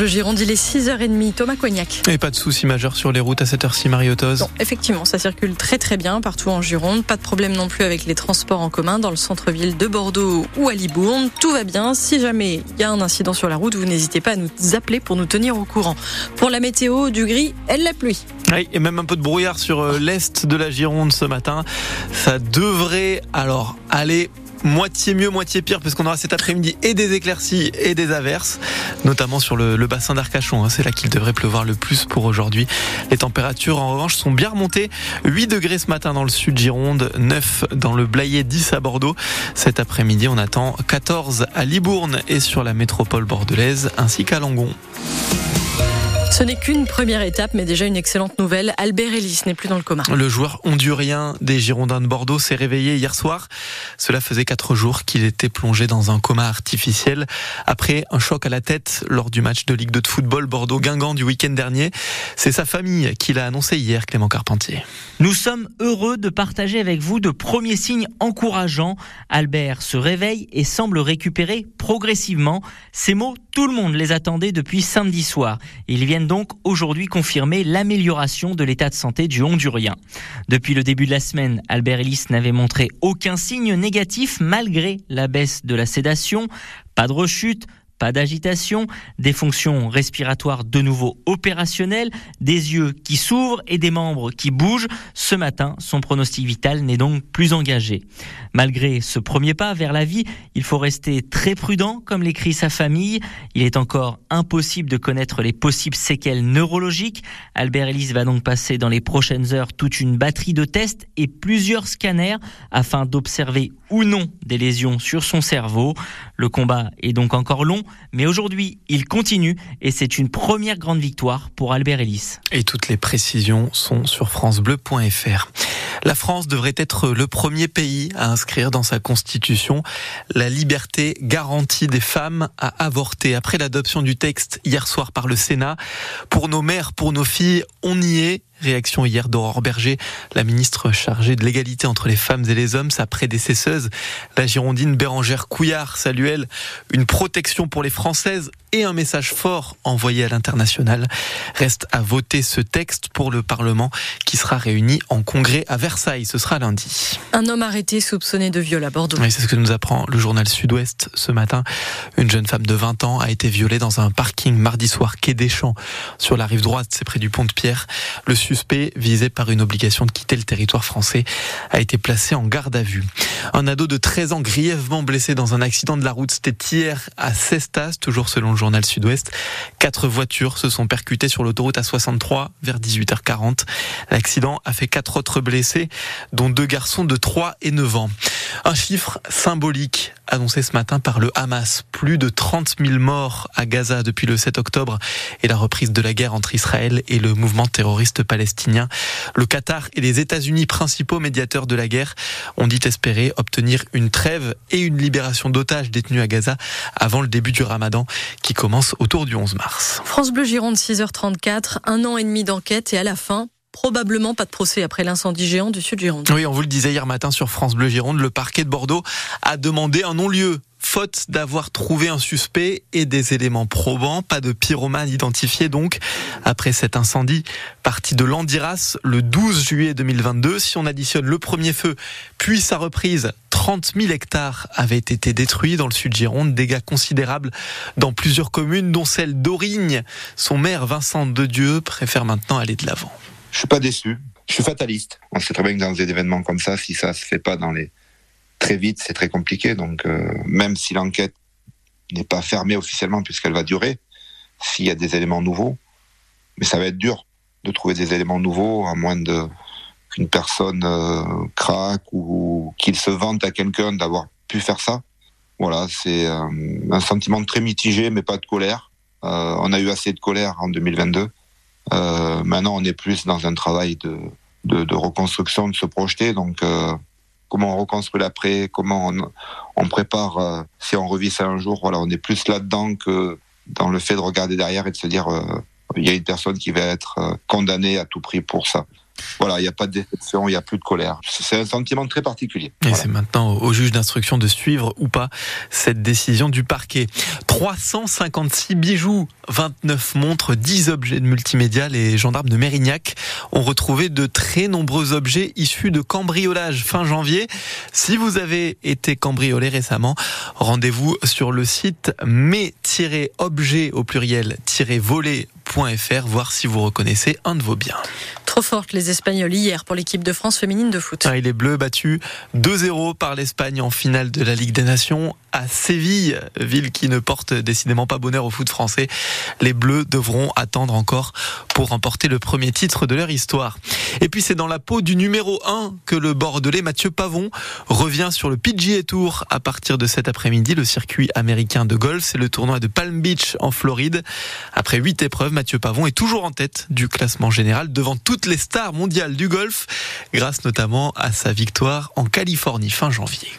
Le Gironde, il est 6h30. Thomas Cognac. Et pas de soucis majeurs sur les routes à cette heure-ci, Mariotos Non, effectivement, ça circule très très bien partout en Gironde. Pas de problème non plus avec les transports en commun dans le centre-ville de Bordeaux ou à Libourne. Tout va bien. Si jamais il y a un incident sur la route, vous n'hésitez pas à nous appeler pour nous tenir au courant. Pour la météo, du gris et de la pluie. Oui, et même un peu de brouillard sur euh, l'est de la Gironde ce matin. Ça devrait alors aller moitié mieux, moitié pire, puisqu'on aura cet après-midi et des éclaircies et des averses, notamment sur le, bassin d'Arcachon. Hein. C'est là qu'il devrait pleuvoir le plus pour aujourd'hui. Les températures, en revanche, sont bien remontées. 8 degrés ce matin dans le sud Gironde, 9 dans le Blayet, 10 à Bordeaux. Cet après-midi, on attend 14 à Libourne et sur la métropole bordelaise, ainsi qu'à Langon. Ce n'est qu'une première étape, mais déjà une excellente nouvelle. Albert Ellis n'est plus dans le coma. Le joueur hondurien des Girondins de Bordeaux s'est réveillé hier soir. Cela faisait quatre jours qu'il était plongé dans un coma artificiel après un choc à la tête lors du match de Ligue 2 de football Bordeaux-Guingamp du week-end dernier. C'est sa famille qui l'a annoncé hier, Clément Carpentier. Nous sommes heureux de partager avec vous de premiers signes encourageants. Albert se réveille et semble récupérer progressivement. Ces mots, tout le monde les attendait depuis samedi soir. Ils viennent donc aujourd'hui confirmer l'amélioration de l'état de santé du Hondurien. Depuis le début de la semaine, Albert Ellis n'avait montré aucun signe négatif malgré la baisse de la sédation. Pas de rechute, pas d'agitation, des fonctions respiratoires de nouveau opérationnelles, des yeux qui s'ouvrent et des membres qui bougent. Ce matin, son pronostic vital n'est donc plus engagé. Malgré ce premier pas vers la vie, il faut rester très prudent, comme l'écrit sa famille. Il est encore impossible de connaître les possibles séquelles neurologiques. Albert Ellis va donc passer dans les prochaines heures toute une batterie de tests et plusieurs scanners afin d'observer ou non des lésions sur son cerveau. Le combat est donc encore long, mais aujourd'hui, il continue et c'est une première grande victoire pour Albert Ellis. Et toutes les précisions sont sur francebleu.fr. La France devrait être le premier pays à inscrire dans sa constitution la liberté garantie des femmes à avorter. Après l'adoption du texte hier soir par le Sénat, pour nos mères, pour nos filles, on y est Réaction hier d'Aurore Berger, la ministre chargée de l'égalité entre les femmes et les hommes, sa prédécesseuse, la girondine Bérangère Couillard, salue elle. Une protection pour les Françaises et un message fort envoyé à l'international. Reste à voter ce texte pour le Parlement qui sera réuni en congrès à Versailles. Ce sera lundi. Un homme arrêté soupçonné de viol à Bordeaux. Oui, c'est ce que nous apprend le journal Sud-Ouest ce matin. Une jeune femme de 20 ans a été violée dans un parking mardi soir quai des Champs sur la rive droite, c'est près du pont de Pierre. Le suspect, visé par une obligation de quitter le territoire français, a été placé en garde à vue. Un ado de 13 ans grièvement blessé dans un accident de la route, c'était hier à Cestas, toujours selon le journal Sud-Ouest. Quatre voitures se sont percutées sur l'autoroute A63 vers 18h40. L'accident a fait quatre autres blessés, dont deux garçons de 3 et 9 ans. Un chiffre symbolique annoncé ce matin par le Hamas. Plus de 30 000 morts à Gaza depuis le 7 octobre et la reprise de la guerre entre Israël et le mouvement terroriste palestinien. Le Qatar et les États-Unis, principaux médiateurs de la guerre, ont dit espérer obtenir une trêve et une libération d'otages détenus à Gaza avant le début du ramadan qui commence autour du 11 mars. France Bleu Gironde, 6h34, un an et demi d'enquête et à la fin, probablement pas de procès après l'incendie géant du sud Gironde. Oui, on vous le disait hier matin sur France Bleu Gironde, le parquet de Bordeaux a demandé un non-lieu faute d'avoir trouvé un suspect et des éléments probants. Pas de pyromane identifié donc après cet incendie parti de Landiras le 12 juillet 2022. Si on additionne le premier feu puis sa reprise, 30 000 hectares avaient été détruits dans le sud Gironde, dégâts considérables dans plusieurs communes, dont celle d'Aurigne. Son maire Vincent de Dieu préfère maintenant aller de l'avant. Je suis pas déçu. Je suis fataliste. On sait très bien que dans des événements comme ça, si ça se fait pas dans les très vite, c'est très compliqué. Donc, euh, même si l'enquête n'est pas fermée officiellement puisqu'elle va durer, s'il y a des éléments nouveaux, mais ça va être dur de trouver des éléments nouveaux à moins de qu'une personne euh, craque ou qu'il se vante à quelqu'un d'avoir pu faire ça. Voilà, c'est euh, un sentiment très mitigé, mais pas de colère. on a eu assez de colère en 2022. Maintenant, on est plus dans un travail de, de, de reconstruction, de se projeter. Donc, comment on reconstruit l'après, comment on, prépare euh, si on revit ça un jour. Voilà, on est plus là-dedans que dans le fait de regarder derrière et de se dire euh, il y a une personne qui va être euh, condamnée à tout prix pour ça. Voilà, il n'y a pas de déception, il n'y a plus de colère. C'est un sentiment très particulier. Et c'est maintenant au juge d'instruction de suivre ou pas cette décision du parquet. 356 bijoux, 29 montres, 10 objets de multimédia. Les gendarmes de Mérignac ont retrouvé de très nombreux objets issus de cambriolage fin janvier. Si vous avez été cambriolé récemment, rendez-vous sur le site mais-objet au pluriel-volé.fr voir si vous reconnaissez un de vos biens. Trop fortes les Espagnols hier pour l'équipe de France féminine de foot. Ah, les Bleus battus 2-0 par l'Espagne en finale de la Ligue des Nations à Séville, ville qui ne porte décidément pas bonheur au foot français. Les Bleus devront attendre encore pour remporter le premier titre de leur histoire. Et puis c'est dans la peau du numéro 1 que le Bordelais Mathieu Pavon revient sur le PGA Tour à partir de cet après-midi. Le circuit américain de golf, c'est le tournoi de Palm Beach en Floride. Après huit épreuves, Mathieu Pavon est toujours en tête du classement général devant les stars mondiales du golf, grâce notamment à sa victoire en Californie fin janvier.